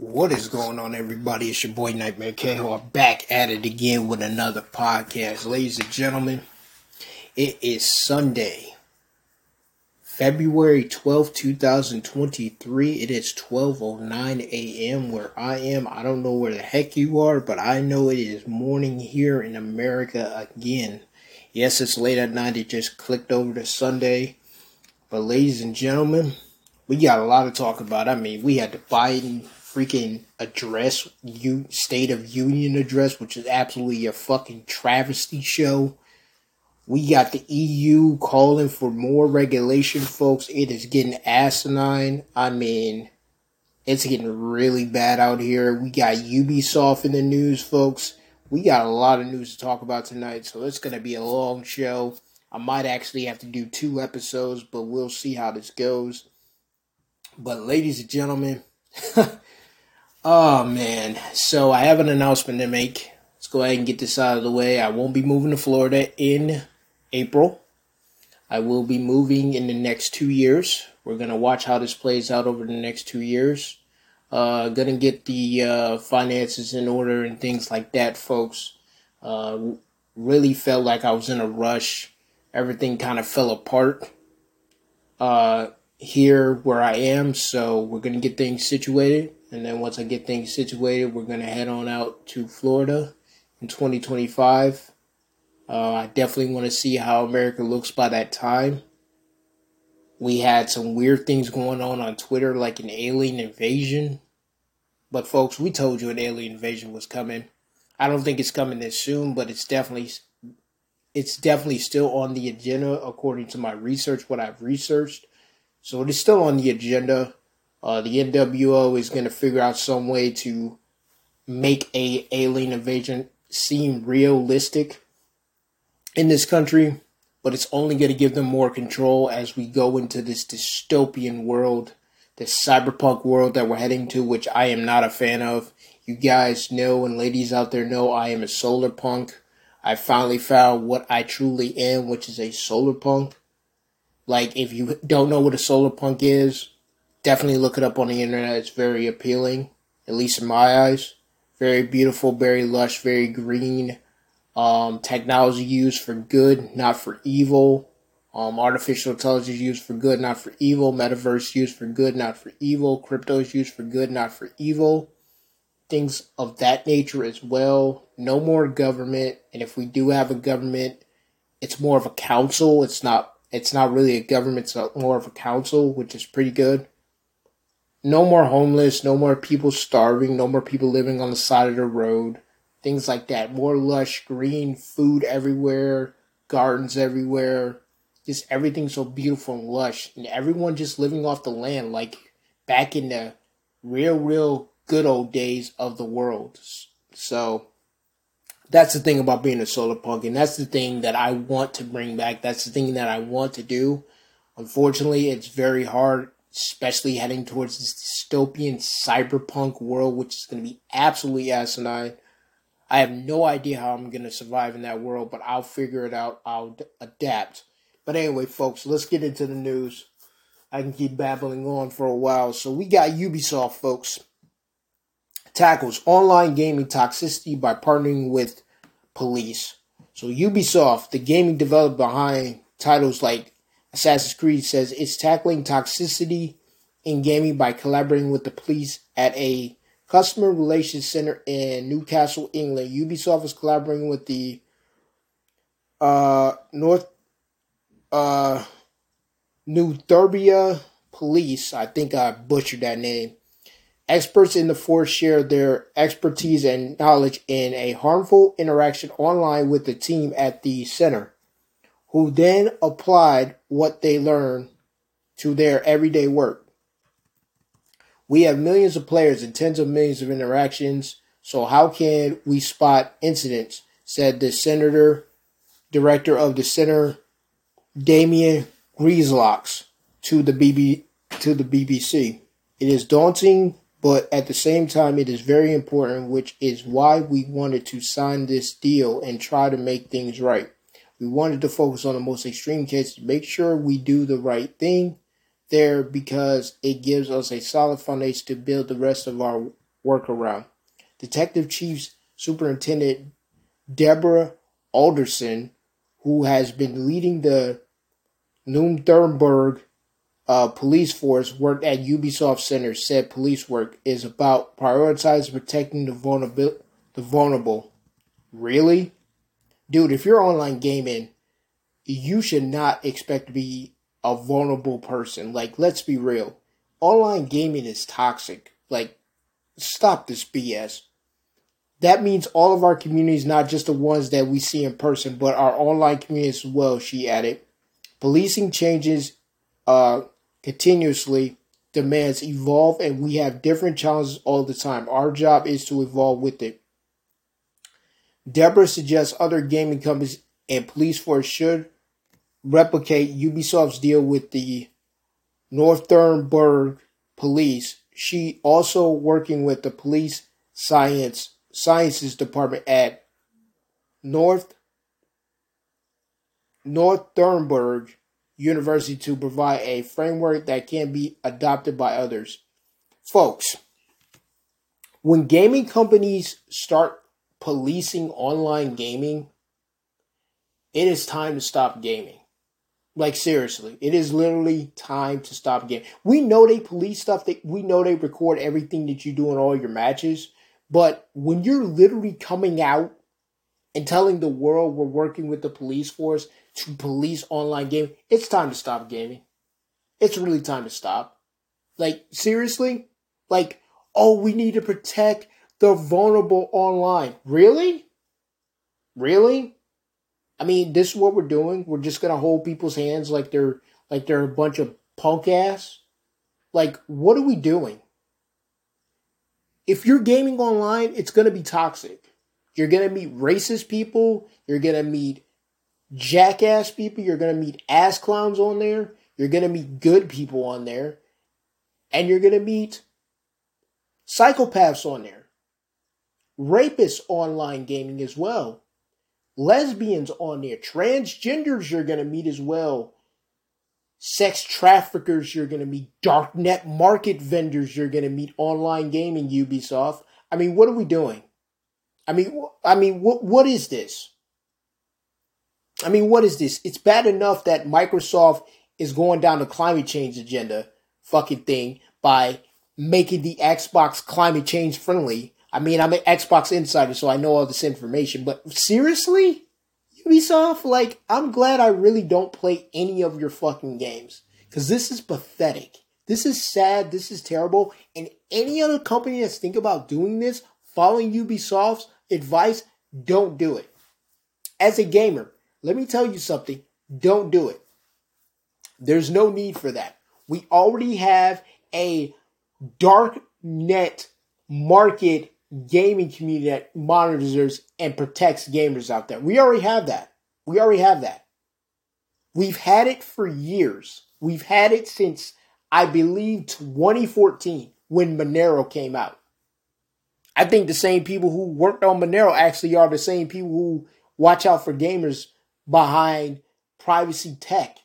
What is going on, everybody? It's your boy Nightmare Cahill. I'm back at it again with another podcast. Ladies and gentlemen, it is Sunday, February 12th, 2023. It is 12.09 a.m. where I am. I don't know where the heck you are, but I know it is morning here in America again. Yes, it's late at night. It just clicked over to Sunday. But, ladies and gentlemen, we got a lot to talk about. I mean, we had the Biden freaking address, you State of Union address, which is absolutely a fucking travesty show. We got the EU calling for more regulation, folks. It is getting asinine. I mean, it's getting really bad out here. We got Ubisoft in the news, folks. We got a lot of news to talk about tonight, so it's going to be a long show. I might actually have to do two episodes, but we'll see how this goes. But, ladies and gentlemen, Oh man, so I have an announcement to make. Let's go ahead and get this out of the way. I won't be moving to Florida in April. I will be moving in the next two years. We're gonna watch how this plays out over the next two years. Uh, gonna get the uh, finances in order and things like that, folks. Uh, really felt like I was in a rush. Everything kind of fell apart uh, here where I am, so we're gonna get things situated and then once I get things situated, we're to head on out to Florida in 2025. Uh, I definitely want to see how America looks by that time. We had some weird things going on on Twitter, like an alien invasion. But folks, we told you an alien invasion was coming. I don't think it's coming this soon, but it's definitely it's definitely still on the agenda according to my research, what I've researched. So it is still on the agenda. Uh, the NWO is going to figure out some way to make a alien invasion seem realistic in this country, but it's only going to give them more control as we go into this dystopian world, this cyberpunk world that we're heading to, which I am not a fan of. You guys know, and ladies out there know, I am a solar punk. I finally found what I truly am, which is a solar punk. Like, if you don't know what a solar punk is, definitely look it up on the internet. It's very appealing, at least in my eyes. Very beautiful, very lush, very green. Um, technology used for good, not for evil. Um, artificial intelligence used for good, not for evil. Metaverse used for good, not for evil. Crypto is used for good, not for evil. Things of that nature as well. No more government, and if we do have a government, it's more of a council. It's not. It's not really a government. It's more of a council, which is pretty good no more homeless, no more people starving, no more people living on the side of the road, things like that. More lush green food everywhere, gardens everywhere, just everything so beautiful and lush, and everyone just living off the land like back in the real, real good old days of the world. So that's the thing about being a solar punk, and that's the thing that I want to bring back. That's the thing that I want to do. Unfortunately, it's very hard especially heading towards this dystopian cyberpunk world, which is going to be absolutely asinine. I have no idea how I'm going to survive in that world, but I'll figure it out. I'll d- adapt. But anyway, folks, let's get into the news. I can keep babbling on for a while. So we got Ubisoft, folks. Tackles online gaming toxicity by partnering with police. So Ubisoft, the gaming developer behind titles like Assassin's Creed says it's tackling toxicity in gaming by collaborating with the police at a customer relations center in Newcastle, England. Ubisoft is collaborating with the uh, North uh, Northumbria Police. I think I butchered that name. Experts in the force share their expertise and knowledge in a harmful interaction online with the team at the center who then applied what they learned to their everyday work. We have millions of players and tens of millions of interactions, so how can we spot incidents? said the senator, director of the center, Damien Grieslocks, to the BB to the BBC. It is daunting, but at the same time, it is very important, which is why we wanted to sign this deal and try to make things right. We wanted to focus on the most extreme cases, make sure we do the right thing there because it gives us a solid foundation to build the rest of our workaround. Detective Chief Superintendent Deborah Alderson, who has been leading the Nuremberg uh, police force, worked at Ubisoft Center, said police work is about prioritizing protecting the vulnerable. The vulnerable. Really? Dude, if you're online gaming, you should not expect to be a vulnerable person. Like, let's be real. Online gaming is toxic. Like, stop this BS. That means all of our communities, not just the ones that we see in person, but our online communities as well, she added. Policing changes uh, continuously, demands evolve, and we have different challenges all the time. Our job is to evolve with it. Deborah suggests other gaming companies and police force should replicate Ubisoft's deal with the Northernberg police. She also working with the police science sciences department at North Northernberg University to provide a framework that can be adopted by others. Folks, when gaming companies start policing online gaming, it is time to stop gaming. Like seriously, it is literally time to stop gaming. We know they police stuff. That we know they record everything that you do in all your matches. But when you're literally coming out and telling the world we're working with the police force to police online gaming, it's time to stop gaming. It's really time to stop. Like, seriously? Like, oh, we need to protect the vulnerable online. Really? Really? I mean, this is what we're doing. We're just gonna hold people's hands like they're like they're a bunch of punk ass. Like, what are we doing? if you're gaming online, it's to be toxic. You're to meet racist people. You're to meet jackass people. You're going to meet ass clowns on there. You're going to meet good people on there. And you're going to meet psychopaths on there. Rapists online gaming as well. Lesbians on there. Transgenders you're going to meet as well sex traffickers you're going to meet, darknet market vendors you're going to meet, online gaming Ubisoft. I mean, what are we doing? I mean, I mean, what what is this? I mean, what is this? It's bad enough that Microsoft is going down the climate change agenda fucking thing by making the Xbox climate change friendly. I mean, I'm an Xbox insider, so I know all this information, but seriously? Ubisoft, like, I'm glad I really don't play any of your fucking games. Because this is pathetic. This is sad. This is terrible. And any other company that's think about doing this, following Ubisoft's advice, don't do it. As a gamer, let me tell you something. Don't do it. There's no need for that. We already have a dark net market gaming community that monitors and protects gamers out there. We already have that. We already have that. We've had it for years. We've had it since, I believe, 2014 when Monero came out. I think the same people who worked on Monero actually are the same people who watch out for gamers behind privacy tech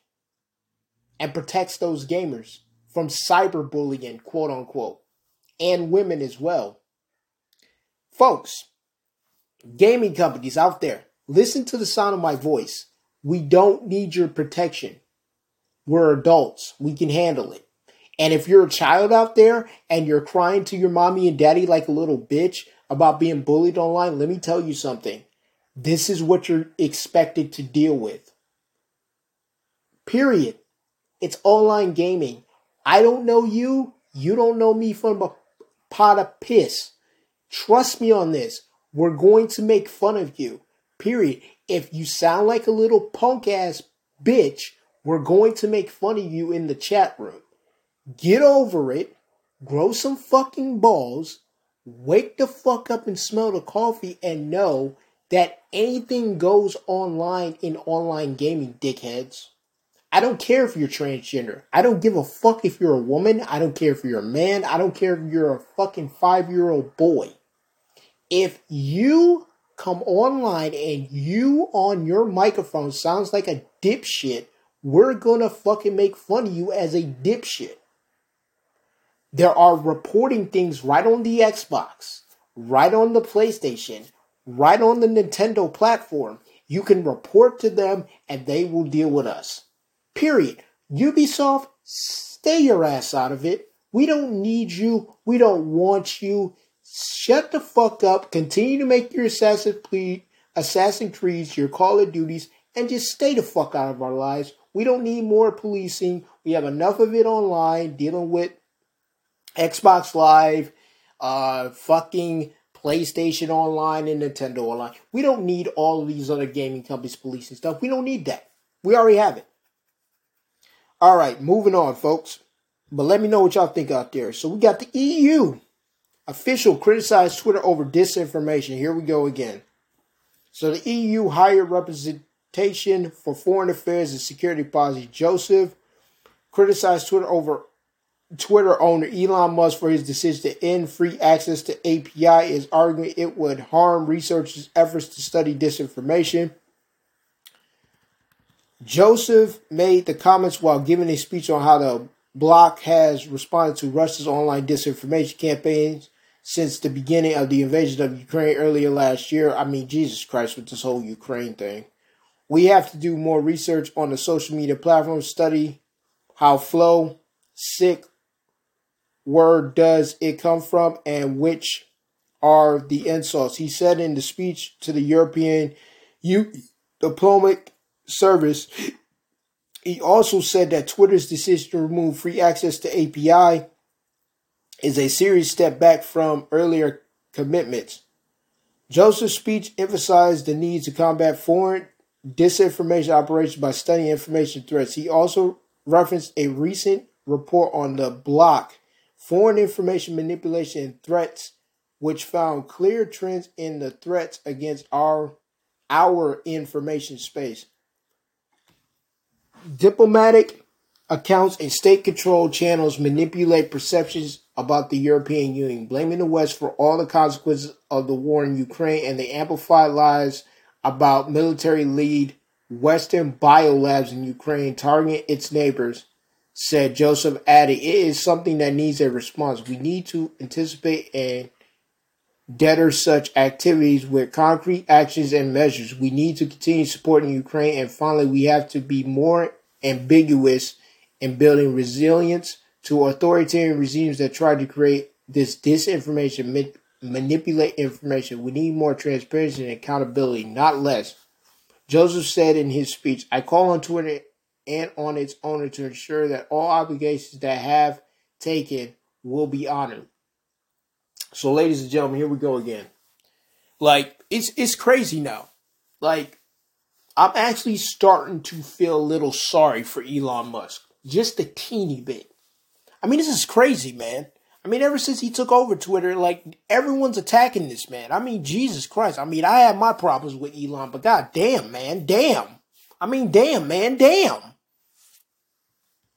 and protects those gamers from cyberbullying, quote unquote, and women as well. Folks, gaming companies out there, listen to the sound of my voice. We don't need your protection. We're adults. We can handle it. And if you're a child out there and you're crying to your mommy and daddy like a little bitch about being bullied online, let me tell you something. This is what you're expected to deal with. Period. It's online gaming. I don't know you. You don't know me from a pot of piss. Trust me on this. We're going to make fun of you. Period. If you sound like a little punk ass bitch, we're going to make fun of you in the chat room. Get over it. Grow some fucking balls. Wake the fuck up and smell the coffee and know that anything goes online in online gaming, dickheads. I don't care if you're transgender. I don't give a fuck if you're a woman. I don't care if you're a man. I don't care if you're a fucking five year old boy if you come online and you on your microphone sounds like a dipshit, we're gonna fucking make fun of you as a dipshit. there are reporting things right on the Xbox, right on the PlayStation, right on the Nintendo platform. You can report to them and they will deal with us. Period. Ubisoft, stay your ass out of it. We don't need you. We don't want you. Shut the fuck up. Continue to make your Assassin's Creed, Assassin Creeds, your Call of Duties, and just stay the fuck out of our lives. We don't need more policing. We have enough of it online dealing with Xbox Live, uh, fucking PlayStation Online and Nintendo Online. We don't need all of these other gaming companies policing stuff. We don't need that. We already have it. All right, moving on, folks. But let me know what y'all think out there. So we got the EU official criticized Twitter over disinformation. Here we go again. So the EU Higher Representation for Foreign Affairs and Security Policy, Joseph, criticized Twitter over Twitter owner Elon Musk for his decision to end free access to API is arguing it would harm researchers' efforts to study disinformation. Joseph made the comments while giving a speech on how the bloc has responded to Russia's online disinformation campaigns since the beginning of the invasion of Ukraine earlier last year. I mean, Jesus Christ, with this whole Ukraine thing. We have to do more research on the social media platforms, study how flow, sick, where does it come from, and which are the insults. He said in the speech to the European U- Diplomatic Service, he also said that Twitter's decision to remove free access to API is a serious step back from earlier commitments. Joseph's speech emphasized the need to combat foreign disinformation operations by studying information threats. He also referenced a recent report on the bloc foreign information manipulation and threats, which found clear trends in the threats against our our information space. Diplomatic accounts and state controlled channels manipulate perceptions about the European Union, blaming the West for all the consequences of the war in Ukraine, and they amplify lies about military lead Western biolabs in Ukraine targeting its neighbors said Joseph added, It is something that needs a response. We need to anticipate and deter such activities with concrete actions and measures. We need to continue supporting Ukraine. And finally, we have to be more ambiguous in building resilience to authoritarian regimes that try to create this disinformation, manipulate information. We need more transparency and accountability, not less. Joseph said in his speech, I call on Twitter and on its owner to ensure that all obligations that have taken will be honored. So, ladies and gentlemen, here we go again. Like it's it's crazy now. Like I'm actually starting to feel a little sorry for Elon Musk, just a teeny bit. I mean, this is crazy, man. I mean, ever since he took over Twitter, like everyone's attacking this man. I mean, Jesus Christ. I mean, I have my problems with Elon, but god damn, man, damn. I mean, damn, man, damn.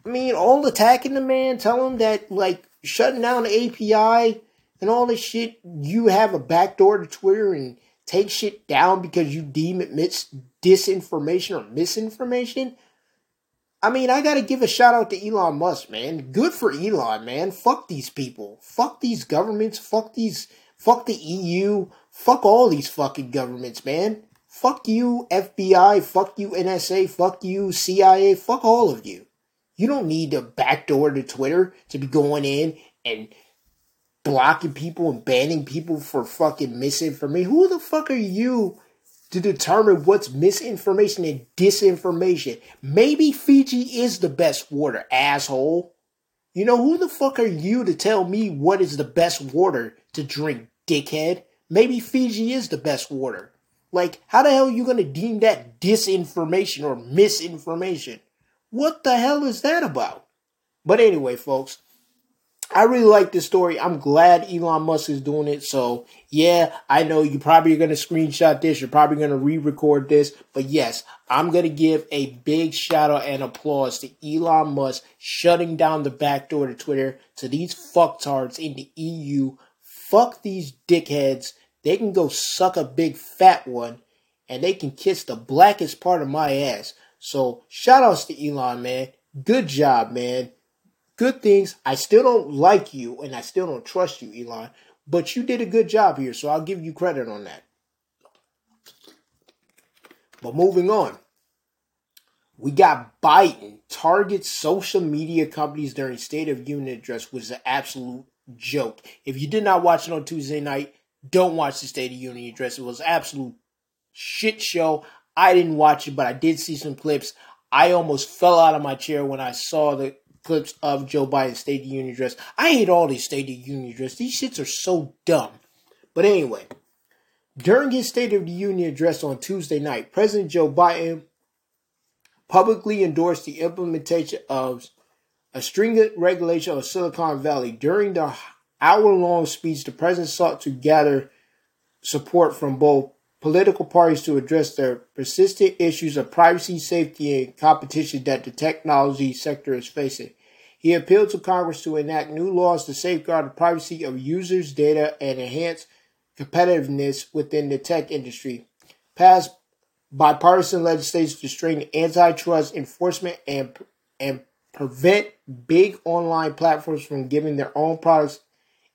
I mean, all attacking the man, telling him that like shutting down the API and all this shit, you have a backdoor to Twitter and take shit down because you deem it mis- disinformation or misinformation. I mean, I gotta give a shout out to Elon Musk, man. Good for Elon, man. Fuck these people. Fuck these governments. Fuck these. Fuck the EU. Fuck all these fucking governments, man. Fuck you, FBI. Fuck you, NSA. Fuck you, CIA. Fuck all of you. You don't need to backdoor to Twitter to be going in and blocking people and banning people for fucking misinformation. Who the fuck are you to determine what's misinformation and disinformation? Maybe Fiji is the best water, asshole. You know, who the fuck are you to tell me what is the best water to drink, dickhead? Maybe Fiji is the best water. Like, how the hell are you gonna deem that disinformation or misinformation? What the hell is that about? But anyway, folks, I really like this story. I'm glad Elon Musk is doing it. So, yeah, I know you probably are going to screenshot this. You're probably going to re record this. But yes, I'm going to give a big shout out and applause to Elon Musk shutting down the back door to Twitter to these fucktards in the EU. Fuck these dickheads. They can go suck a big fat one and they can kiss the blackest part of my ass. So shout outs to Elon, man. Good job, man. good things. I still don't like you and I still don't trust you, Elon, but you did a good job here, so I'll give you credit on that. But moving on. We got Biden targets social media companies during State of Union address, is an absolute joke. If you did not watch it on Tuesday night, don't watch the State of Union address. It was absolute shit show. I didn't watch it, but I did see some clips. I almost fell out of my chair when I saw the clips of Joe Biden's State of the Union address. I hate all these State of the Union address. These shits are so dumb. But anyway, during his State of the Union address on Tuesday night, President Joe Biden publicly endorsed the implementation of a stringent regulation of Silicon Valley. During the hour long speech, the president sought to gather support from both political parties to address the persistent issues of privacy, safety, and competition that the technology sector is facing. He appealed to Congress to enact new laws to safeguard the privacy of users' data and enhance competitiveness within the tech industry. Pass bipartisan legislation to strengthen antitrust enforcement and and prevent big online platforms from giving their own products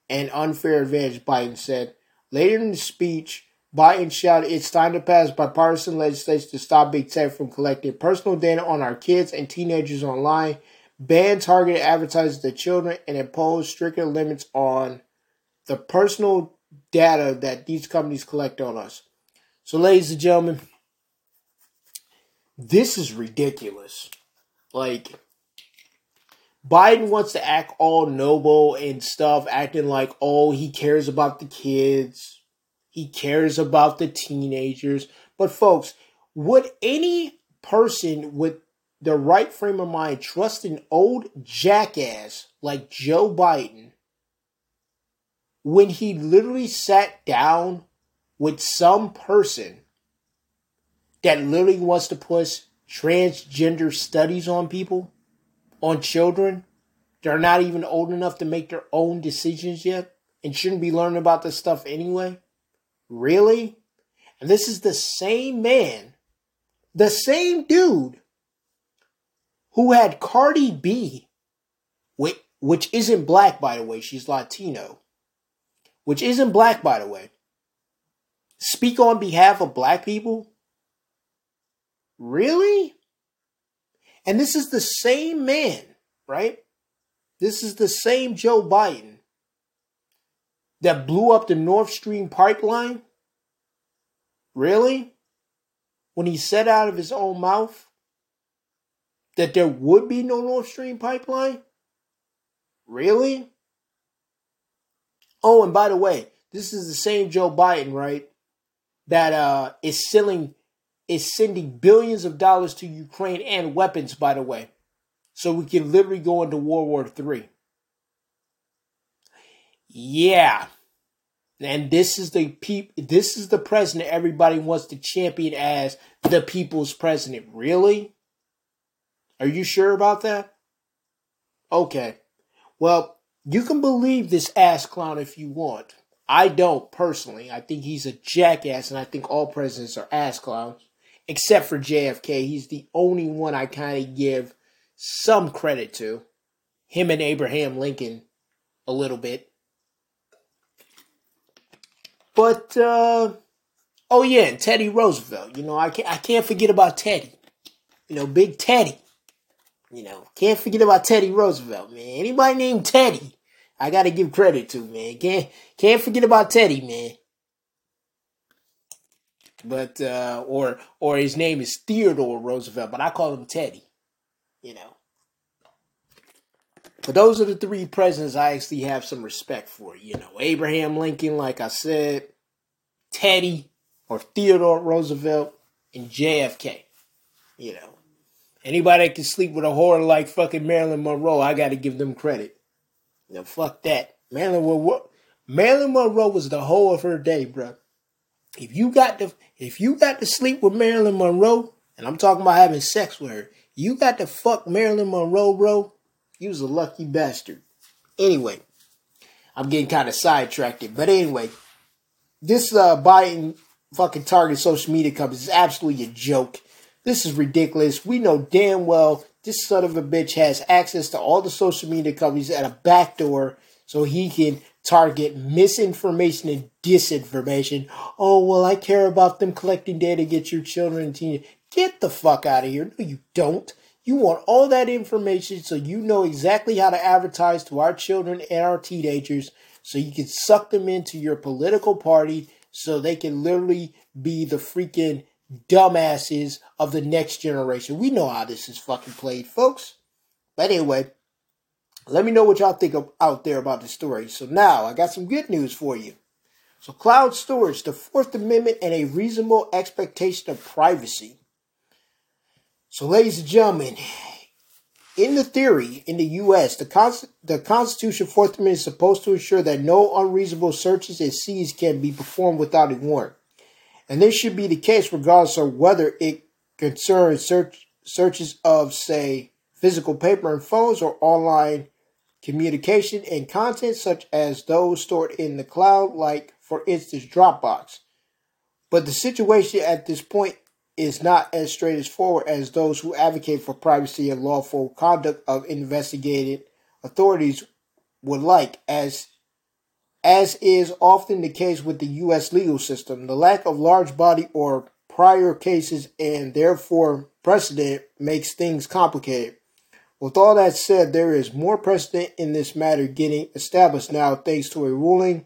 an unfair advantage, Biden said. Later in the speech, Biden shouted, It's time to pass bipartisan legislation to stop big tech from collecting personal data on our kids and teenagers online, ban targeted advertising to children, and impose stricter limits on the personal data that these companies collect on us. So, ladies and gentlemen, this is ridiculous. Like, Biden wants to act all noble and stuff, acting like, oh, he cares about the kids he cares about the teenagers. But, folks, would any person with the right frame of mind trust an old jackass like Joe Biden when he literally sat down with some person that literally wants to push transgender studies on people, on children? They're not even old enough to make their own decisions yet and shouldn't be learning about this stuff anyway. Really? And this is the same man, the same dude who had Cardi B, which isn't black, by the way, she's Latino, which isn't black, by the way, speak on behalf of black people? Really? And this is the same man, right? This is the same Joe Biden that blew up the North Stream pipeline? Really? When he said out of his own mouth that there would be no North Stream pipeline? Really? Oh, and by the way, this is the same Joe Biden, right? That uh, is selling, is sending billions of dollars to Ukraine and weapons, by the way, so we can literally go into World War III. Yeah. And this is the peop this is the president everybody wants to champion as the people's president. Really? Are you sure about that? Okay. Well, you can believe this ass clown if you want. I don't personally. I think he's a jackass and I think all presidents are ass clowns. Except for JFK. He's the only one I kind of give some credit to. Him and Abraham Lincoln a little bit. But uh, oh yeah, and Teddy Roosevelt. You know, I can't I can't forget about Teddy. You know, Big Teddy. You know, can't forget about Teddy Roosevelt, man. Anybody named Teddy, I gotta give credit to, man. Can't can't forget about Teddy, man. But uh, or or his name is Theodore Roosevelt, but I call him Teddy. You know. But those are the three presidents I actually have some respect for. You know, Abraham Lincoln, like I said, Teddy or Theodore Roosevelt, and JFK. You know, anybody that can sleep with a whore like fucking Marilyn Monroe, I got to give them credit. You know, fuck that. Marilyn Monroe, Marilyn Monroe was the whole of her day, bro. If you got to, if you got to sleep with Marilyn Monroe, and I'm talking about having sex with her, you got to fuck Marilyn Monroe, bro. He was a lucky bastard. Anyway, I'm getting kind of sidetracked. But anyway, this uh, Biden fucking target social media companies is absolutely a joke. This is ridiculous. We know damn well this son of a bitch has access to all the social media companies at a backdoor so he can target misinformation and disinformation. Oh, well, I care about them collecting data to get your children and teenagers. Get the fuck out of here. No, you don't. You want all that information so you know exactly how to advertise to our children and our teenagers so you can suck them into your political party so they can literally be the freaking dumbasses of the next generation. We know how this is fucking played, folks. But anyway, let me know what y'all think of, out there about the story. So now I got some good news for you. So cloud storage, the Fourth Amendment, and a reasonable expectation of privacy. So, ladies and gentlemen, in the theory, in the U.S., the, Const- the Constitution Fourth Amendment is supposed to ensure that no unreasonable searches and seizures can be performed without a warrant. And this should be the case regardless of whether it concerns search, searches of, say, physical paper and phones or online communication and content such as those stored in the cloud, like, for instance, Dropbox. But the situation at this point is not as straightforward as those who advocate for privacy and lawful conduct of investigated authorities would like, as as is often the case with the U.S. legal system. The lack of large body or prior cases and therefore precedent makes things complicated. With all that said, there is more precedent in this matter getting established now thanks to a ruling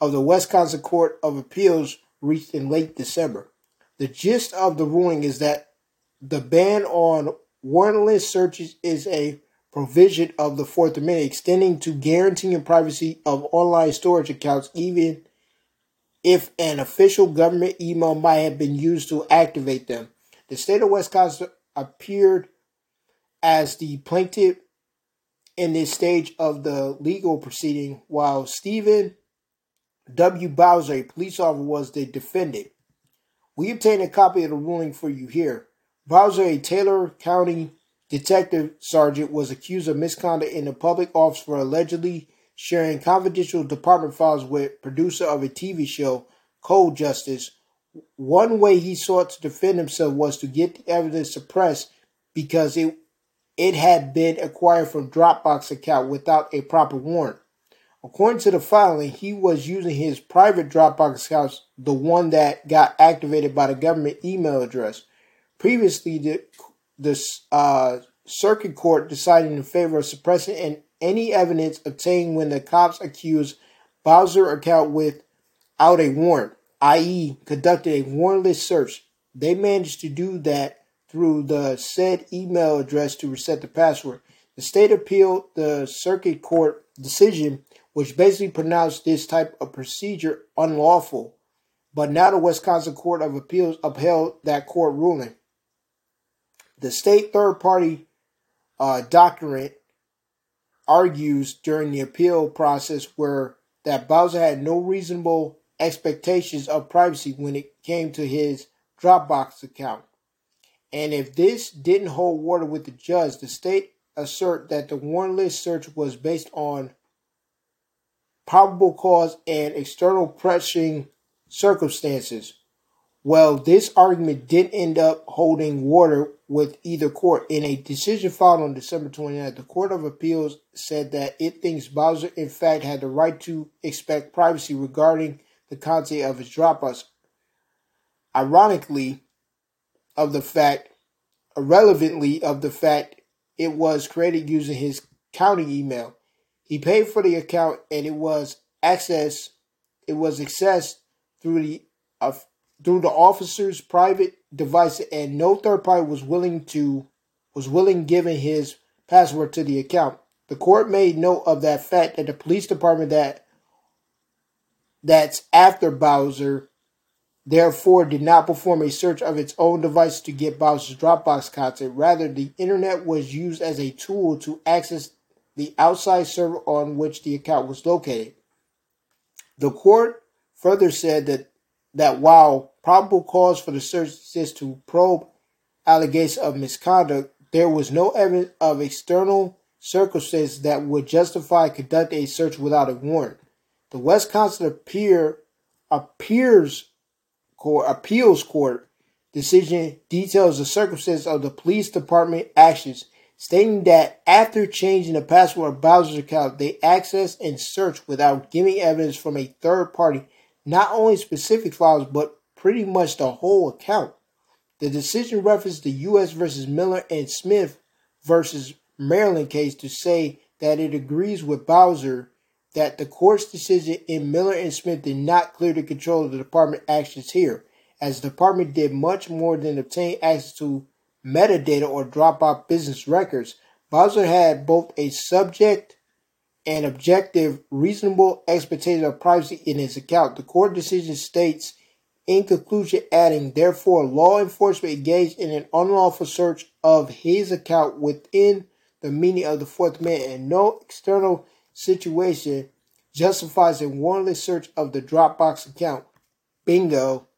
of the Wisconsin Court of Appeals reached in late December. The gist of the ruling is that the ban on warrantless searches is a provision of the Fourth Amendment extending to guaranteeing privacy of online storage accounts, even if an official government email might have been used to activate them. The state of Wisconsin appeared as the plaintiff in this stage of the legal proceeding, while Stephen W. Bowers, a police officer, was the defendant. We obtain a copy of the ruling for you here. Bowers, a Taylor County detective sergeant, was accused of misconduct in the public office for allegedly sharing confidential department files with producer of a TV show, Cold Justice. One way he sought to defend himself was to get the evidence suppressed because it it had been acquired from Dropbox account without a proper warrant. According to the filing, he was using his private Dropbox account, the one that got activated by the government email address. Previously, the, the uh, circuit court decided in favor of suppressing any evidence obtained when the cops accused Bowers account without a warrant, i.e., conducted a warrantless search. They managed to do that through the said email address to reset the password. The state appealed the circuit court decision which basically pronounced this type of procedure unlawful. But now the Wisconsin Court of Appeals upheld that court ruling. The state third party uh, argues during the appeal process where that Bowers had no reasonable expectations of privacy when it came to his Dropbox account. And if this didn't hold water with the judge, the state assert that the warrantless search was based on probable cause, and external pressing circumstances. Well, this argument didn't end up holding water with either court. In a decision filed on December 29th, the Court of Appeals said that it thinks Bowers, in fact, had the right to expect privacy regarding the content of his Dropbox. Ironically, of the fact, irrelevantly of the fact it was created using his county email. He paid for the account and it was access it was accessed through the uh, through the officer's private device and no third party was willing to was willing given his password to the account. The court made note of that fact that the police department that that's after Bowers therefore did not perform a search of its own device to get Bowers's Dropbox content. Rather, the internet was used as a tool to access the outside server on which the account was located. The court further said that, that while probable cause for the search exists to probe allegations of misconduct, there was no evidence of external circumstances that would justify conducting a search without a warrant. The Wisconsin Appear, Appears Court, Appeals Court decision details the circumstances of the police department actions stating that after changing the password of Bowers's account, they accessed and searched without giving evidence from a third party, not only specific files, but pretty much the whole account. The decision referenced the U.S. versus Miller and Smith versus Maryland case to say that it agrees with Bowers that the court's decision in Miller and Smith did not clear the control of the department actions here, as the department did much more than obtain access to metadata or drop off business records. Bowers had both a subject and objective reasonable expectation of privacy in his account. The court decision states in conclusion, adding, therefore, law enforcement engaged in an unlawful search of his account within the meaning of the Fourth Amendment, and no external situation justifies a warrantless search of the Dropbox account. Bingo.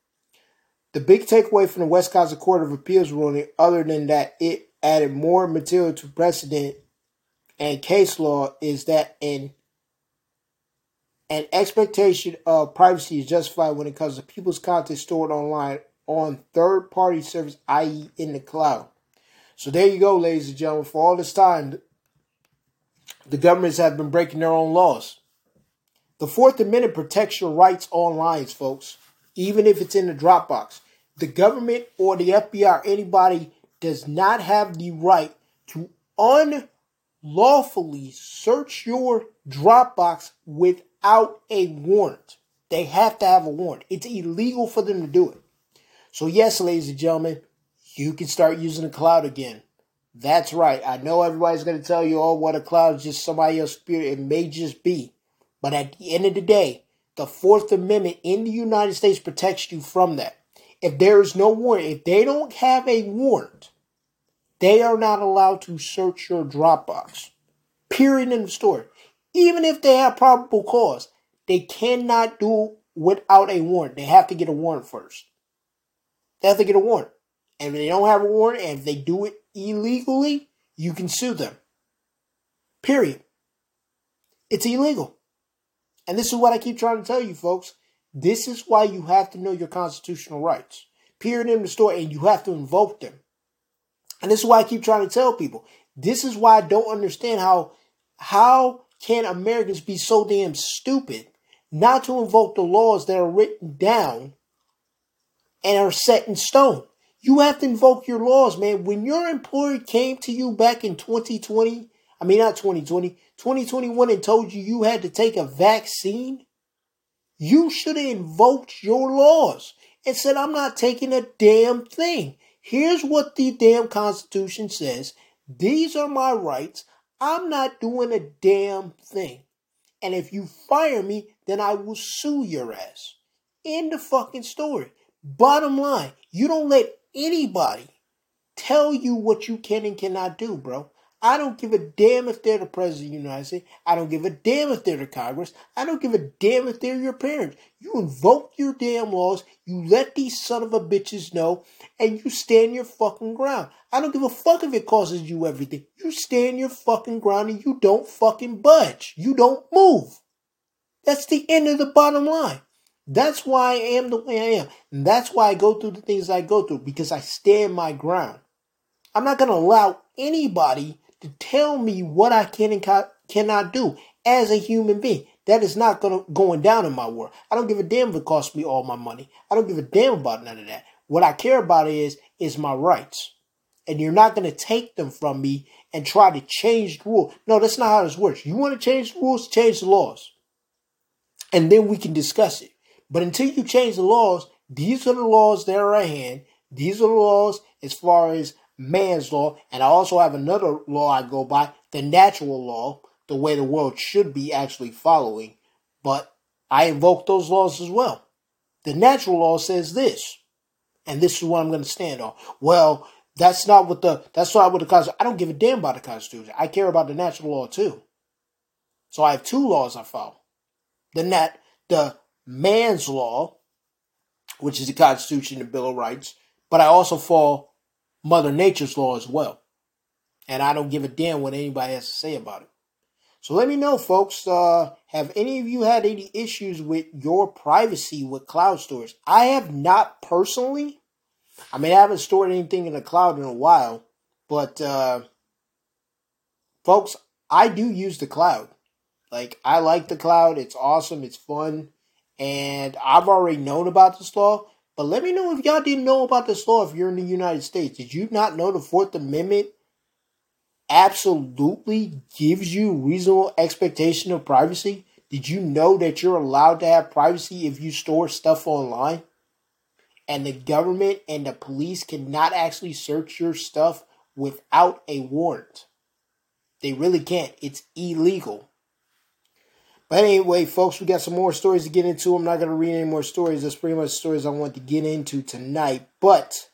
The big takeaway from the Wisconsin Court of Appeals ruling, other than that it added more material to precedent and case law, is that an an expectation of privacy is justified when it comes to people's content stored online on third party service, i.e., in the cloud. So there you go, ladies and gentlemen. For all this time, the governments have been breaking their own laws. The Fourth Amendment protects your rights online, folks, even if it's in the Dropbox. The government or the FBI or anybody does not have the right to unlawfully search your Dropbox without a warrant. They have to have a warrant. It's illegal for them to do it. So, yes, ladies and gentlemen, you can start using the cloud again. That's right. I know everybody's going to tell you, oh, what a cloud is just somebody else's spirit. It may just be. But at the end of the day, the Fourth Amendment in the United States protects you from that. If there is no warrant, if they don't have a warrant, they are not allowed to search your Dropbox. Period in the story. Even if they have probable cause, they cannot do without a warrant. They have to get a warrant first. They have to get a warrant. And if they don't have a warrant and if they do it illegally, you can sue them. Period. It's illegal. And this is what I keep trying to tell you, folks. This is why you have to know your constitutional rights. Period in the story, and you have to invoke them. And this is why I keep trying to tell people. This is why I don't understand how how can Americans be so damn stupid not to invoke the laws that are written down and are set in stone. You have to invoke your laws, man. When your employer came to you back in 2020, I mean, not 2020, 2021 and told you you had to take a vaccine, you should have invoked your laws and said, I'm not taking a damn thing. Here's what the damn Constitution says. These are my rights. I'm not doing a damn thing. And if you fire me, then I will sue your ass. End the fucking story. Bottom line, you don't let anybody tell you what you can and cannot do, bro. I don't give a damn if they're the president of the United States. I don't give a damn if they're the Congress. I don't give a damn if they're your parents. You invoke your damn laws, you let these son of a bitches know, and you stand your fucking ground. I don't give a fuck if it causes you everything. You stand your fucking ground and you don't fucking budge. You don't move. That's the end of the bottom line. That's why I am the way I am. And that's why I go through the things I go through because I stand my ground. I'm not going to allow anybody to tell me what I can and ca- cannot do as a human being. That is not gonna going down in my world. I don't give a damn if it costs me all my money. I don't give a damn about none of that. What I care about is is my rights. And you're not gonna take them from me and try to change the rule. No, that's not how this works. You want to change the rules, change the laws. And then we can discuss it. But until you change the laws, these are the laws that are at hand. These are the laws as far as man's law. And I also have another law I go by, the natural law, the way the world should be actually following. But I invoke those laws as well. The natural law says this, and this is what I'm going to stand on. Well, that's not what the that's not what the Constitution. I don't give a damn about the Constitution. I care about the natural law too. So I have two laws I follow: the nat the man's law, which is the Constitution and the Bill of Rights, but I also follow Mother Nature's law as well. And I don't give a damn what anybody has to say about it. So let me know, folks. Uh, have any of you had any issues with your privacy with cloud storage? I have not personally. I mean, I haven't stored anything in the cloud in a while, but uh, folks, I do use the cloud. Like, I like the cloud. It's awesome. It's fun. And I've already known about this law. But let me know if y'all didn't know about this law if you're in the United States. Did you not know the Fourth Amendment absolutely gives you reasonable expectation of privacy? Did you know that you're allowed to have privacy if you store stuff online? And the government and the police cannot actually search your stuff without a warrant. They really can't. It's illegal. But anyway, folks, we got some more stories to get into. I'm not going to read any more stories. That's pretty much stories I want to get into tonight. But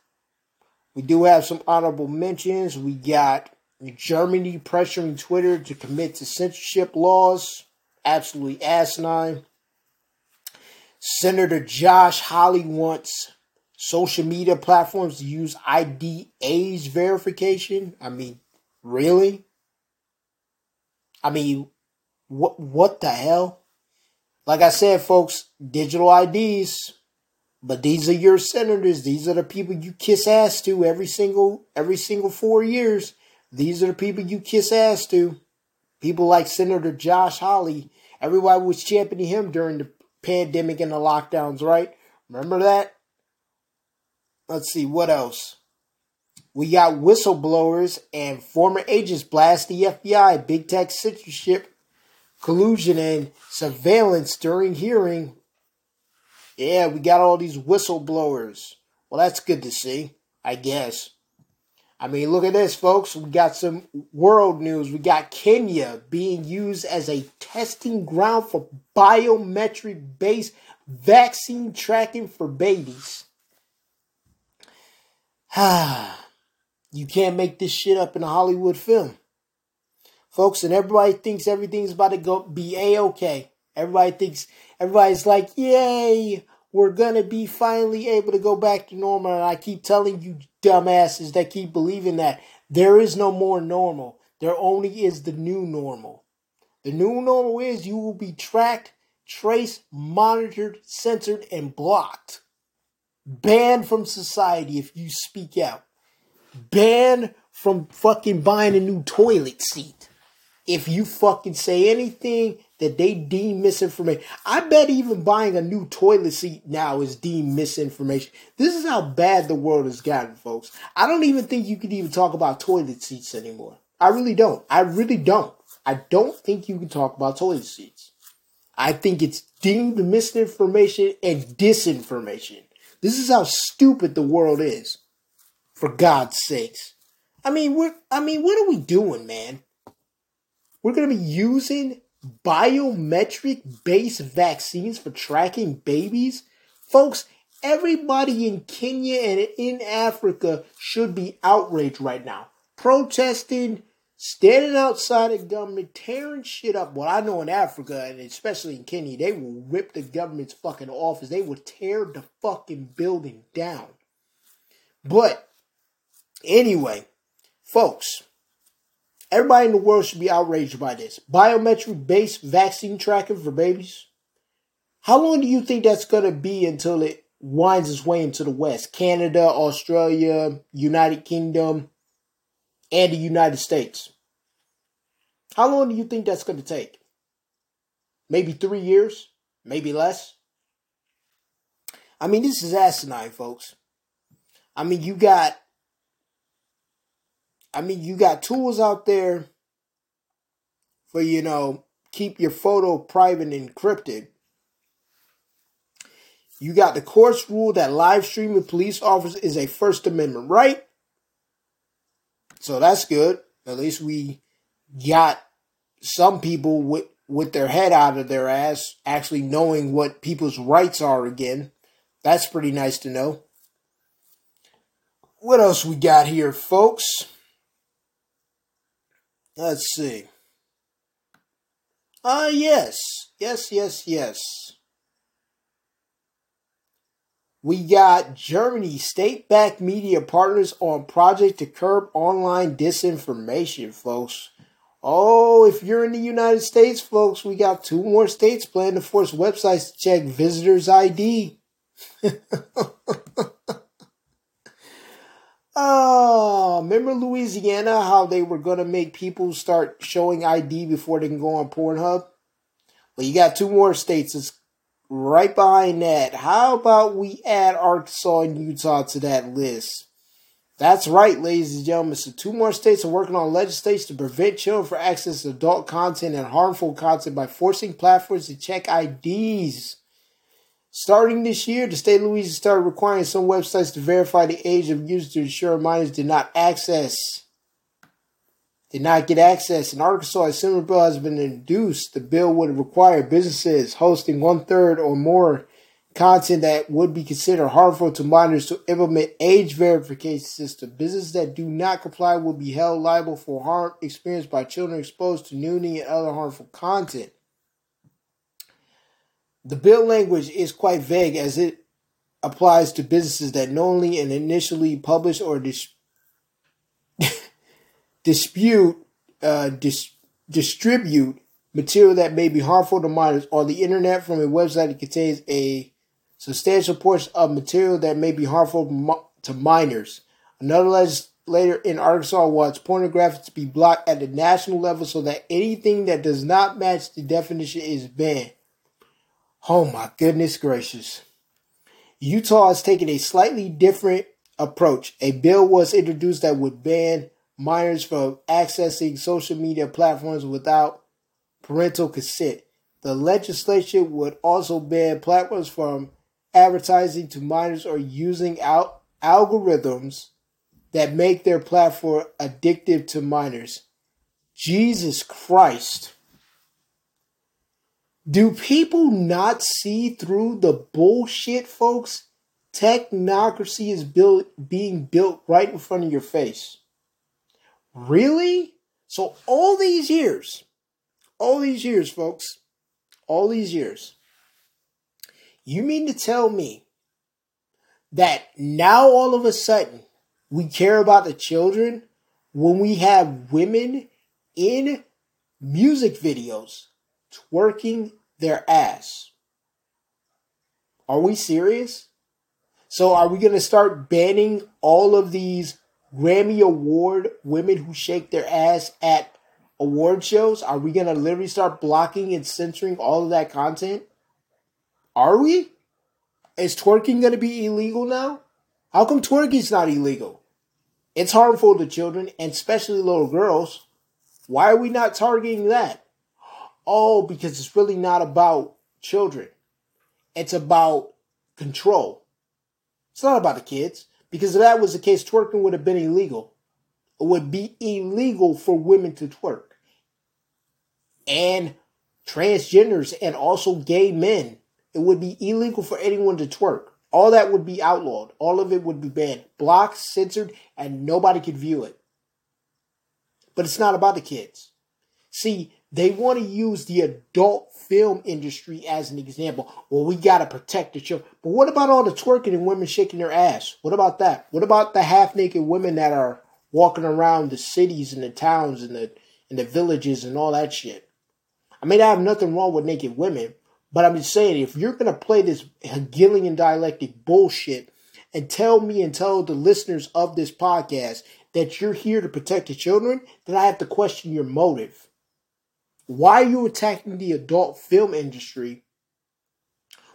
we do have some honorable mentions. We got Germany pressuring Twitter to commit to censorship laws. Absolutely asinine. Senator Josh Hawley wants social media platforms to use ID age verification. I mean, really? I mean, what what the hell? Like I said, folks, digital IDs. But these are your senators. These are the people you kiss ass to every single every single four years. These are the people you kiss ass to. People like Senator Josh Hawley. Everybody was championing him during the pandemic and the lockdowns, right? Remember that? Let's see, what else? We got whistleblowers and former agents blast the FBI, big tech censorship, collusion, and surveillance during hearing. Yeah, we got all these whistleblowers. Well, that's good to see, I guess. I mean, look at this, folks. We got some world news. We got Kenya being used as a testing ground for biometric based vaccine tracking for babies. You can't make this shit up in a Hollywood film. Folks, and everybody thinks everything's about to go be a okay. Everybody thinks everybody's like, yay, we're gonna be finally able to go back to normal. And I keep telling you, dumbasses that keep believing that there is no more normal. There only is the new normal. The new normal is you will be tracked, traced, monitored, censored, and blocked. Banned from society if you speak out. Banned from fucking buying a new toilet seat. If you fucking say anything that they deem misinformation. I bet even buying a new toilet seat now is deemed misinformation. This is how bad the world has gotten, folks. I don't even think you can even talk about toilet seats anymore. I really don't. I really don't. I don't think you can talk about toilet seats. I think it's deemed misinformation and disinformation. This is how stupid the world is. For God's sakes. I mean, we're I mean, what are we doing, man? We're gonna be using biometric based vaccines for tracking babies? Folks, everybody in Kenya and in Africa should be outraged right now. Protesting, standing outside the government, tearing shit up. What I know in Africa, and especially in Kenya, they will rip the government's fucking office. They will tear the fucking building down. But anyway, folks, Everybody in the world should be outraged by this. Biometric based vaccine tracking for babies. How long do you think that's going to be until it winds its way into the West? Canada, Australia, United Kingdom, and the United States. How long do you think that's going to take? Maybe three years? Maybe less? I mean, this is asinine, folks. I mean, you got I mean, you got tools out there for, you know, keep your photo private and encrypted. You got the court's rule that live streaming police officers is a First Amendment right. So that's good. At least we got some people with, with their head out of their ass actually knowing what people's rights are again. That's pretty nice to know. What else we got here, folks? Let's see. Ah, uh, yes. Yes, yes, yes. We got Germany state backed media partners on project to curb online disinformation, folks. Oh, if you're in the United States, folks, we got two more states planning to force websites to check visitors' ID. Oh, remember Louisiana, how they were to make people start showing ID before they can go on Pornhub? Well, you got two more states that's right behind that. How about we add Arkansas and Utah to that list? That's right, ladies and gentlemen. So, two more states are working on legislation to prevent children from accessing adult content and harmful content by forcing platforms to check IDs. Starting this year, the state of Louisiana started requiring some websites to verify the age of users to ensure minors did not access, did not get access. In Arkansas, a similar bill has been introduced. The bill would require businesses hosting one third or more content that would be considered harmful to minors to implement age verification system. Businesses that do not comply will be held liable for harm experienced by children exposed to nudity and other harmful content. The bill language is quite vague as it applies to businesses that knowingly and initially publish or dis- dispute uh, dis- distribute material that may be harmful to minors on the internet from a website that contains a substantial portion of material that may be harmful to minors. Another legislator in Arkansas wants pornography to be blocked at the national level so that anything that does not match the definition is banned. Oh my goodness gracious. Utah is taking a slightly different approach. A bill was introduced that would ban minors from accessing social media platforms without parental consent. The legislation would also ban platforms from advertising to minors or using out algorithms that make their platform addictive to minors. Jesus Christ. Do people not see through the bullshit, folks? Technocracy is built being built right in front of your face. Really? So all these years, all these years, folks, all these years, you mean to tell me that now all of a sudden we care about the children when we have women in music videos twerking their ass. Are we serious? So are we going to start banning all of these Grammy Award women who shake their ass at award shows? Are we going to literally start blocking and censoring all of that content? Are we? Is twerking going to be illegal now? How come twerking's not illegal? It's harmful to children and especially little girls. Why are we not targeting that? Oh, because it's really not about children. It's about control. It's not about the kids. Because if that was the case, twerking would have been illegal. It would be illegal for women to twerk. And transgenders and also gay men. It would be illegal for anyone to twerk. All that would be outlawed. All of it would be banned, blocked, censored, and nobody could view it. But it's not about the kids. See, they want to use the adult film industry as an example. Well, we got to protect the children. But what about all the twerking and women shaking their ass? What about that? What about the half naked women that are walking around the cities and the towns and the and the villages and all that shit? I mean, I have nothing wrong with naked women, but I'm just saying if you're gonna play this Hegelian dialectic bullshit and tell me and tell the listeners of this podcast that you're here to protect the children, then I have to question your motive. Why are you attacking the adult film industry?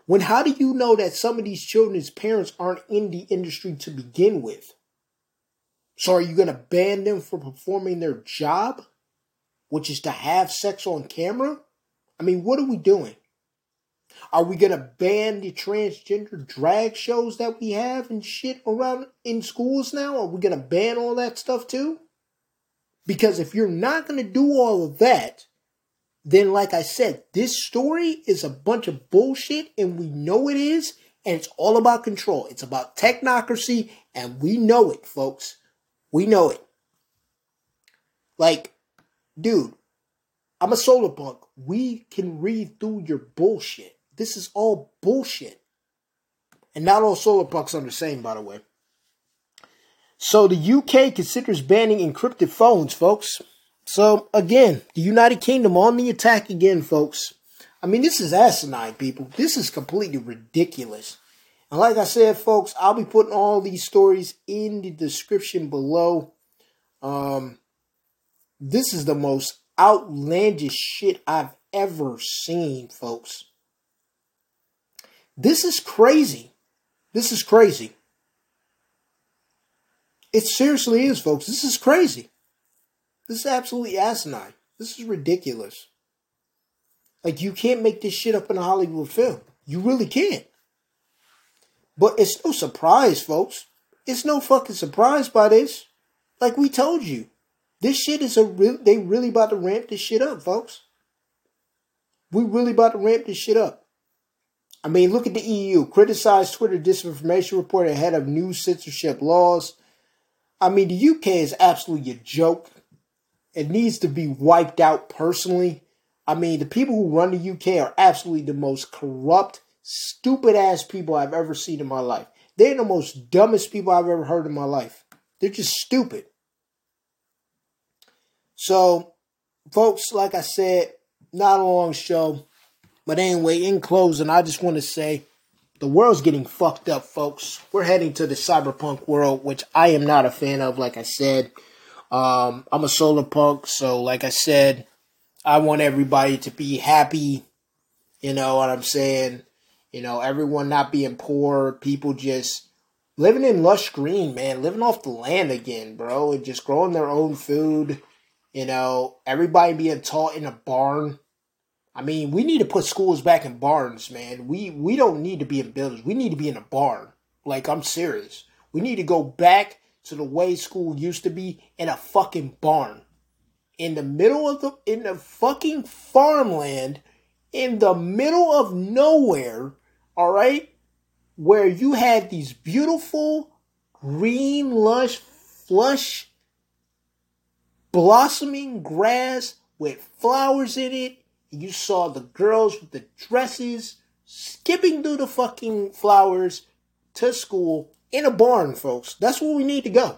When how do you know that some of these children's parents aren't in the industry to begin with? So are you going to ban them from performing their job, which is to have sex on camera? I mean, what are we doing? Are we going to ban the transgender drag shows that we have and shit around in schools now? Are we going to ban all that stuff too? Because if you're not going to do all of that, then like I said, this story is a bunch of bullshit and we know it is, and it's all about control. It's about technocracy, and we know it, folks. We know it. Like, dude, I'm a solar punk. We can read through your bullshit. This is all bullshit. And not all solar punks are the same, by the way. So the UK considers banning encrypted phones, folks. So again, the United Kingdom on the attack again, folks. I mean, this is asinine, people. This is completely ridiculous. And like I said, folks, I'll be putting all these stories in the description below. Um, this is the most outlandish shit I've ever seen, folks. This is crazy. This is crazy. It seriously is, folks. This is crazy. This is absolutely asinine. This is ridiculous. Like, you can't make this shit up in a Hollywood film. You really can't. But it's no surprise, folks. It's no fucking surprise by this. Like we told you. This shit is a real, they really about to ramp this shit up, folks. We really about to ramp this shit up. I mean, look at the EU. Criticized Twitter disinformation report ahead of new censorship laws. I mean, the UK is absolutely a joke. It needs to be wiped out personally. I mean, the people who run the UK are absolutely the most corrupt, stupid ass people I've ever seen in my life. They're the most dumbest people I've ever heard in my life. They're just stupid. So, folks, like I said, not a long show. But anyway, in closing, I just want to say the world's getting fucked up, folks. We're heading to the cyberpunk world, which I am not a fan of, like I said. Um, I'm a solar punk, so like I said, I want everybody to be happy. You know what I'm saying? You know, everyone not being poor, people just living in lush green, man, living off the land again, bro, and just growing their own food. You know, everybody being taught in a barn. I mean, we need to put schools back in barns, man. We we don't need to be in buildings. We need to be in a barn. Like I'm serious. We need to go back to the way school used to be in a fucking barn. In the middle of the in the fucking farmland in the middle of nowhere, all right? Where you had these beautiful green lush flush blossoming grass with flowers in it. You saw the girls with the dresses skipping through the fucking flowers to school in a barn, folks. That's where we need to go.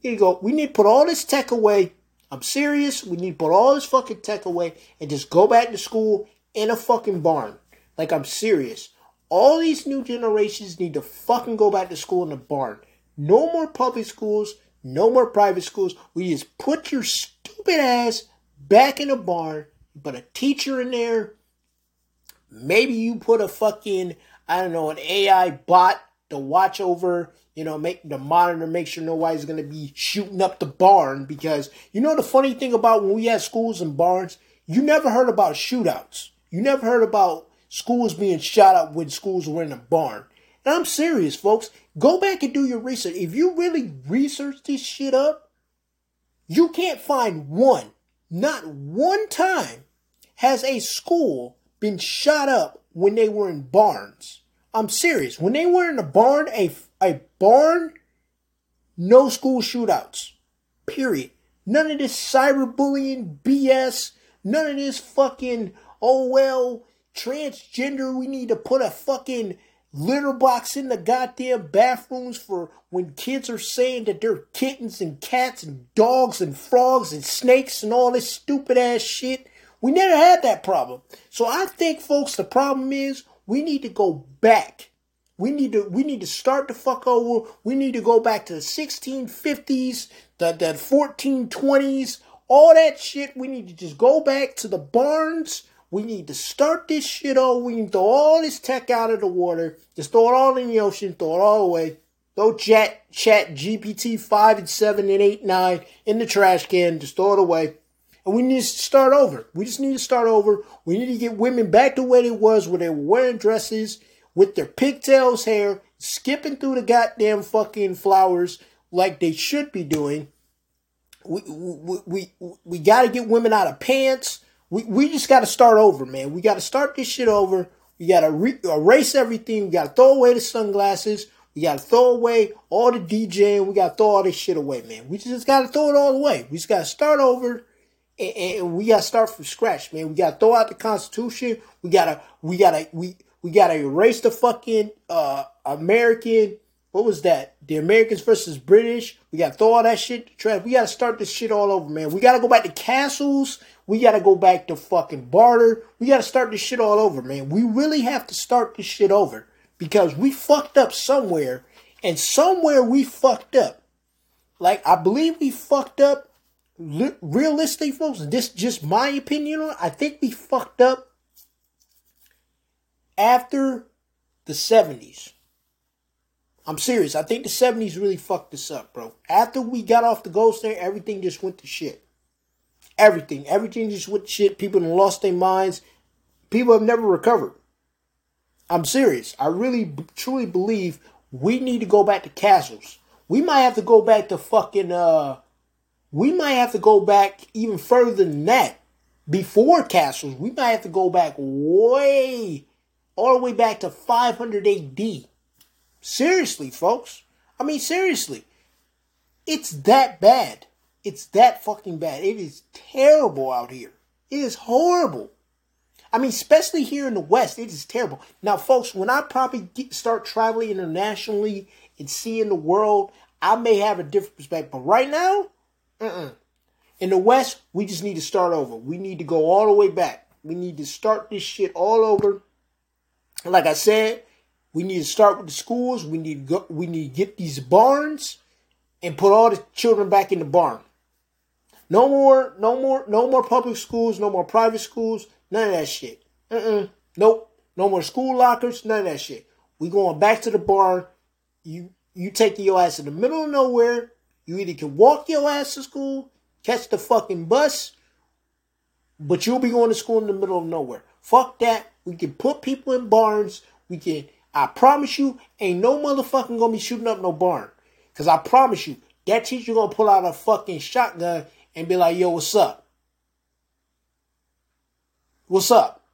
Here you go. We need to put all this tech away. I'm serious. We need to put all this fucking tech away and just go back to school in a fucking barn. Like I'm serious. All these new generations need to fucking go back to school in a barn. No more public schools. No more private schools. We just put your stupid ass back in a barn. Put a teacher in there. Maybe you put a fucking, I don't know, an AI bot to watch over, you know, make the monitor, make sure nobody's gonna be shooting up the barn. Because you know the funny thing about when we had schools and barns, you never heard about shootouts. You never heard about schools being shot up when schools were in a barn. And I'm serious, folks. Go back and do your research. If you really research this shit up, you can't find one, not one time has a school been shot up when they were in barns. I'm serious. When they were in a barn, a, a barn, no school shootouts. Period. None of this cyberbullying BS. None of this fucking, oh well, transgender, we need to put a fucking litter box in the goddamn bathrooms for when kids are saying that they're kittens and cats and dogs and frogs and snakes and all this stupid ass shit. We never had that problem. So I think folks the problem is we need to go back. We need to we need to start the fuck over. We need to go back to the 1650s, the, the 1420s, all that shit. We need to just go back to the barns we need to start this shit over. We need to throw all this tech out of the water. Just throw it all in the ocean. Throw it all away. Throw chat, chat GPT 5 and 7 and 8, 9 in the trash can. Just throw it away. We need to start over. We just need to start over. We need to get women back to where they was, where they were wearing dresses with their pigtails hair, skipping through the goddamn fucking flowers like they should be doing. We, we, we, we got to get women out of pants we, we just got to start over, man. We got to start this shit over. We got to re- erase everything. We got to throw away the sunglasses. We got to throw away all the DJing. We got to throw all this shit away, man. We just got to throw it all away. We just got to start over and, and we got to start from scratch, man. We got to throw out the Constitution. We got to, we got to, we, we got to erase the fucking, uh, American, what was that? The Americans versus British. We got to throw all that shit trash. We got to start this shit all over, man. We got to go back to castles. We got to go back to fucking barter. We got to start this shit all over, man. We really have to start this shit over because we fucked up somewhere, and somewhere we fucked up. Like I believe we fucked up. Realistically, folks, this just my opinion on. I think we fucked up after the seventies. I'm serious. I think the 70s really fucked us up, bro. After we got off the gold standard, everything just went to shit. Everything. Everything just went to shit. People lost their minds. People have never recovered. I'm serious. I really, truly believe we need to go back to castles. We might have to go back to fucking, uh, we might have to go back even further than that. Before castles, we might have to go back way, all the way back to 500 AD Seriously, folks. I mean, seriously. It's that bad. It's that fucking bad. It is terrible out here. It is horrible. I mean, especially here in the West, it is terrible. Now, folks, when I probably get, start traveling internationally and seeing the world, I may have a different perspective. But right now, in the West, we just need to start over. We need to go all the way back. We need to start this shit all over. Like I said, we need to start with the schools. We need to go, we need to get these barns and put all the children back in the barn. No more, no more, no more public schools, no more private schools, none of that shit. Uh-uh. Nope. No more school lockers, none of that shit. We going back to the barn. You you take your ass in the middle of nowhere. You either can walk your ass to school, catch the fucking bus, but you'll be going to school in the middle of nowhere. Fuck that. We can put people in barns. We can I promise you, ain't no motherfucking gonna be shooting up no barn. Cause I promise you, that teacher gonna pull out a fucking shotgun and be like, yo, what's up? What's up?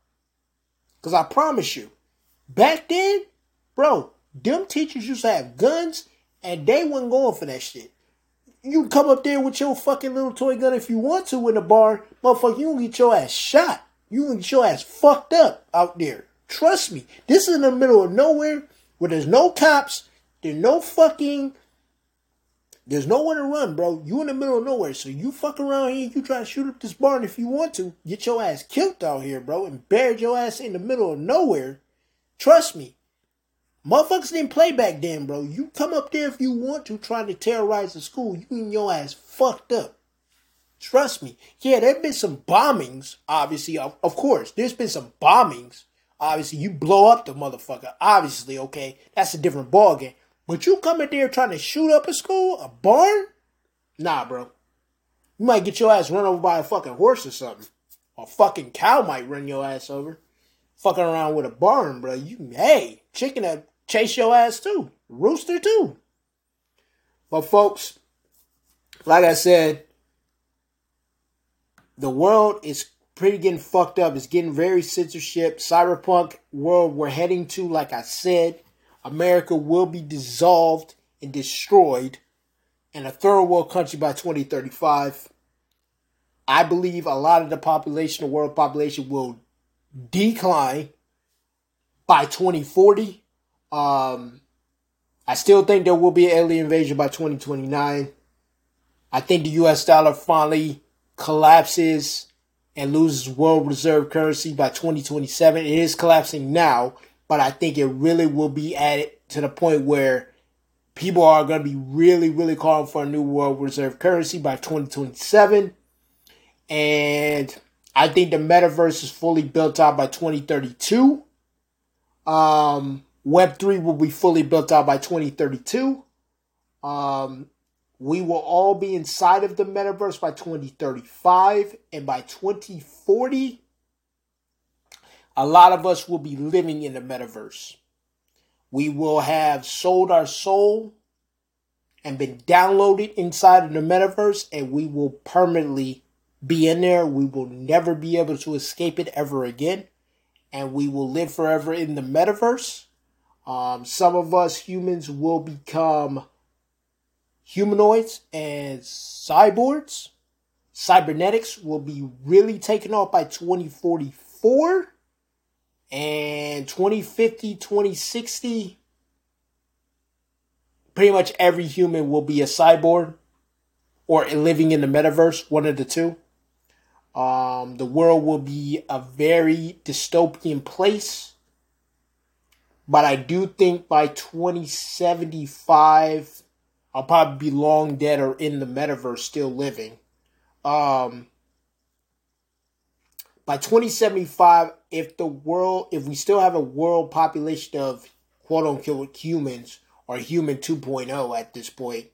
Cause I promise you, back then, bro, them teachers used to have guns and they wasn't going for that shit. You come up there with your fucking little toy gun if you want to in the bar, motherfucker, you gonna get your ass shot. You gonna get your ass fucked up out there. Trust me, this is in the middle of nowhere where there's no cops, there's no fucking, there's nowhere to run, bro. You in the middle of nowhere, so you fuck around here, you try to shoot up this barn if you want to, get your ass killed out here, bro, and buried your ass in the middle of nowhere. Trust me, motherfuckers didn't play back then, bro. You come up there if you want to, try to terrorize the school, you and your ass fucked up. Trust me. Yeah, there have been some bombings, obviously, of, of course. There's been some bombings Obviously, you blow up the motherfucker. Obviously, okay, that's a different ballgame. But you come in there trying to shoot up a school, a barn? Nah, bro. You might get your ass run over by a fucking horse or something. A fucking cow might run your ass over. Fucking around with a barn, bro. You hey, chicken that chase your ass too. Rooster too. But folks, like I said, the world is pretty getting fucked up. It's getting very censorship. Cyberpunk world we're heading to, like I said, America will be dissolved and destroyed in a third world country by 2035. I believe a lot of the population, the world population, will decline by 2040. Um, I still think there will be an alien invasion by 2029. I think the US dollar finally collapses and loses world reserve currency by 2027. It is collapsing now, but I think it really will be at it to the point where people are going to be really, really calling for a new world reserve currency by 2027. And I think the metaverse is fully built out by 2032. Um, Web3 will be fully built out by 2032. Um, we will all be inside of the metaverse by 2035 and by 2040 a lot of us will be living in the metaverse. We will have sold our soul and been downloaded inside of the metaverse and we will permanently be in there. We will never be able to escape it ever again. And we will live forever in the metaverse. Um, some of us humans will become humanoids and cyborgs. Cybernetics will be really taken off by 2044 and 2050, 2060. Pretty much every human will be a cyborg or living in the metaverse, one of the two. Um, the world will be a very dystopian place. But I do think by 2075, I'll probably be long dead or in the metaverse still living. Um, by 2075, if the world, if we still have a world population of quote unquote humans or human 2.0 at this point,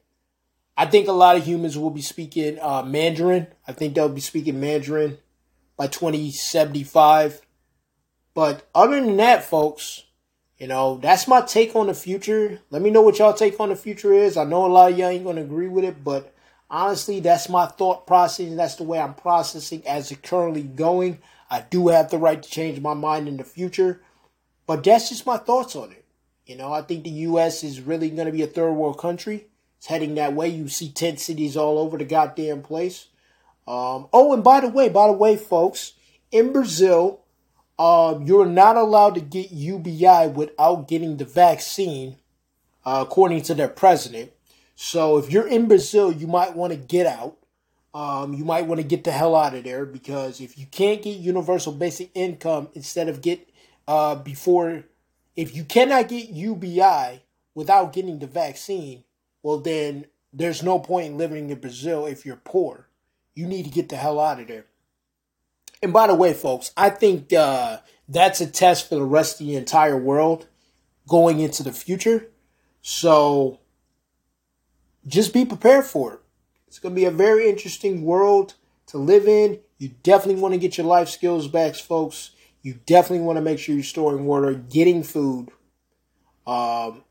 I think a lot of humans will be speaking uh, Mandarin. I think they'll be speaking Mandarin by 2075. But other than that, folks, you know, that's my take on the future. Let me know what y'all take on the future is. I know a lot of y'all ain't gonna agree with it, but honestly, that's my thought process. That's the way I'm processing as it currently going. I do have the right to change my mind in the future, but that's just my thoughts on it. You know, I think the U.S. is really to be a third world country. It's heading that way. You see tent cities all over the goddamn place. Um, oh, and by the way, by the way, folks, in Brazil, um, you're not allowed to get UBI without getting the vaccine, uh, according to their president. So if you're in Brazil, you might want to get out. Um, you might want to get the hell out of there because if you can't get universal basic income instead of get uh, before, if you cannot get UBI without getting the vaccine, well then there's no point in living in Brazil if you're poor. You need to get the hell out of there. And by the way, folks, I think uh, that's a test for the rest of the entire world going into the future. So just be prepared for it. It's going to be a very interesting world to live in. You definitely want to get your life skills back, folks. You definitely want to make sure you're storing water, getting food. Um,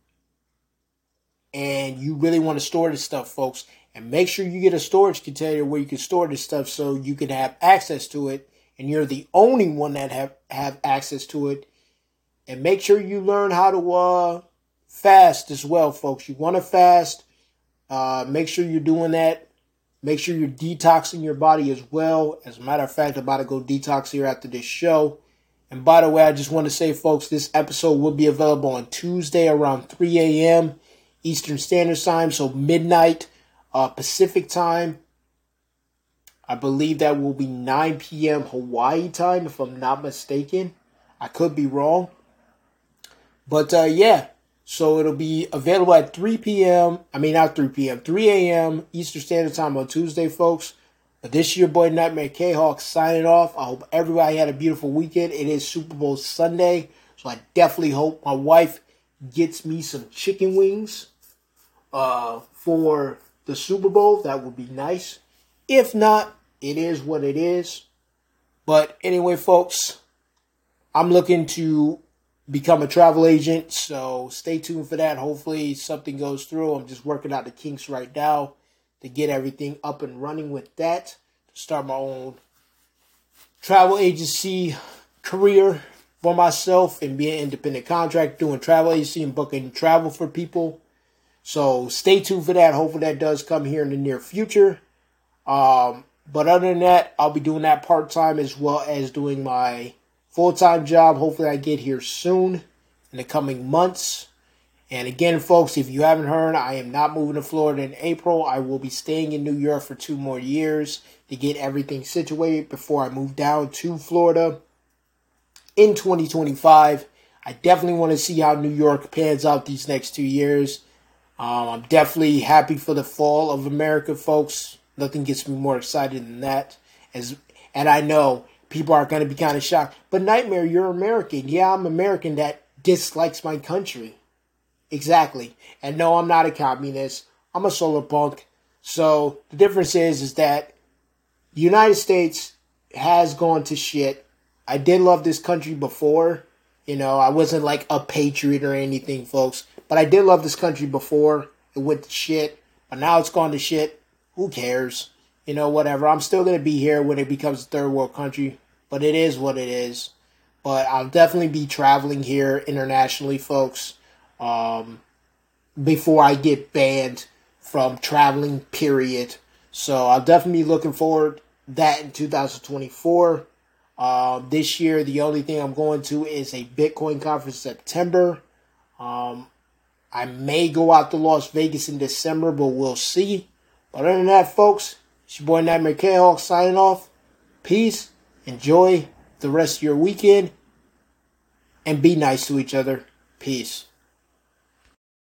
and you really want to store this stuff, folks. And make sure you get a storage container where you can store this stuff so you can have access to it and you're the only one that have, have access to it. And make sure you learn how to uh, fast as well, folks. You want to fast. Uh, make sure you're doing that. Make sure you're detoxing your body as well. As a matter of fact, I'm about to go detox here after this show. And by the way, I just want to say, folks, this episode will be available on Tuesday around 3 a.m. Eastern Standard Time, so midnight uh, Pacific time. I believe that will be 9 p.m. Hawaii time, if I'm not mistaken. I could be wrong. But uh, yeah, so it'll be available at 3 p.m. I mean, not 3 p.m., 3 a.m. Eastern Standard Time on Tuesday, folks. But this year, boy Nightmare K Hawk signing off. I hope everybody had a beautiful weekend. It is Super Bowl Sunday, so I definitely hope my wife gets me some chicken wings uh, for the Super Bowl. That would be nice. If not, it is what it is. But anyway, folks, I'm looking to become a travel agent, so stay tuned for that. Hopefully, something goes through. I'm just working out the kinks right now to get everything up and running with that. To start my own travel agency career for myself and be an independent contractor doing travel agency and booking travel for people. So stay tuned for that. Hopefully that does come here in the near future. Um, but other than that, I'll be doing that part time as well as doing my full time job. Hopefully, I get here soon in the coming months. And again, folks, if you haven't heard, I am not moving to Florida in April. I will be staying in New York for two more years to get everything situated before I move down to Florida in 2025. I definitely want to see how New York pans out these next two years. Um, I'm definitely happy for the fall of America, folks. Nothing gets me more excited than that. As and I know people are going to be kind of shocked. But Nightmare, you're American. Yeah, I'm American that dislikes my country. Exactly. And no, I'm not a communist. I'm a solar punk. So the difference is, is that the United States has gone to shit. I did love this country before. You know, I wasn't like a patriot or anything, folks. But I did love this country before. It went to shit. But now it's gone to shit who cares? You know, whatever. I'm still going to be here when it becomes a third world country, but it is what it is. But I'll definitely be traveling here internationally, folks, um, before I get banned from traveling, period. So I'll definitely be looking forward that in 2024. Um, this year, the only thing I'm going to is a Bitcoin conference in September. Um, I may go out to Las Vegas in December, but we'll see. But other than that, folks, it's your boy Nightmare K-Hawk signing off. Peace. Enjoy the rest of your weekend. And be nice to each other. Peace.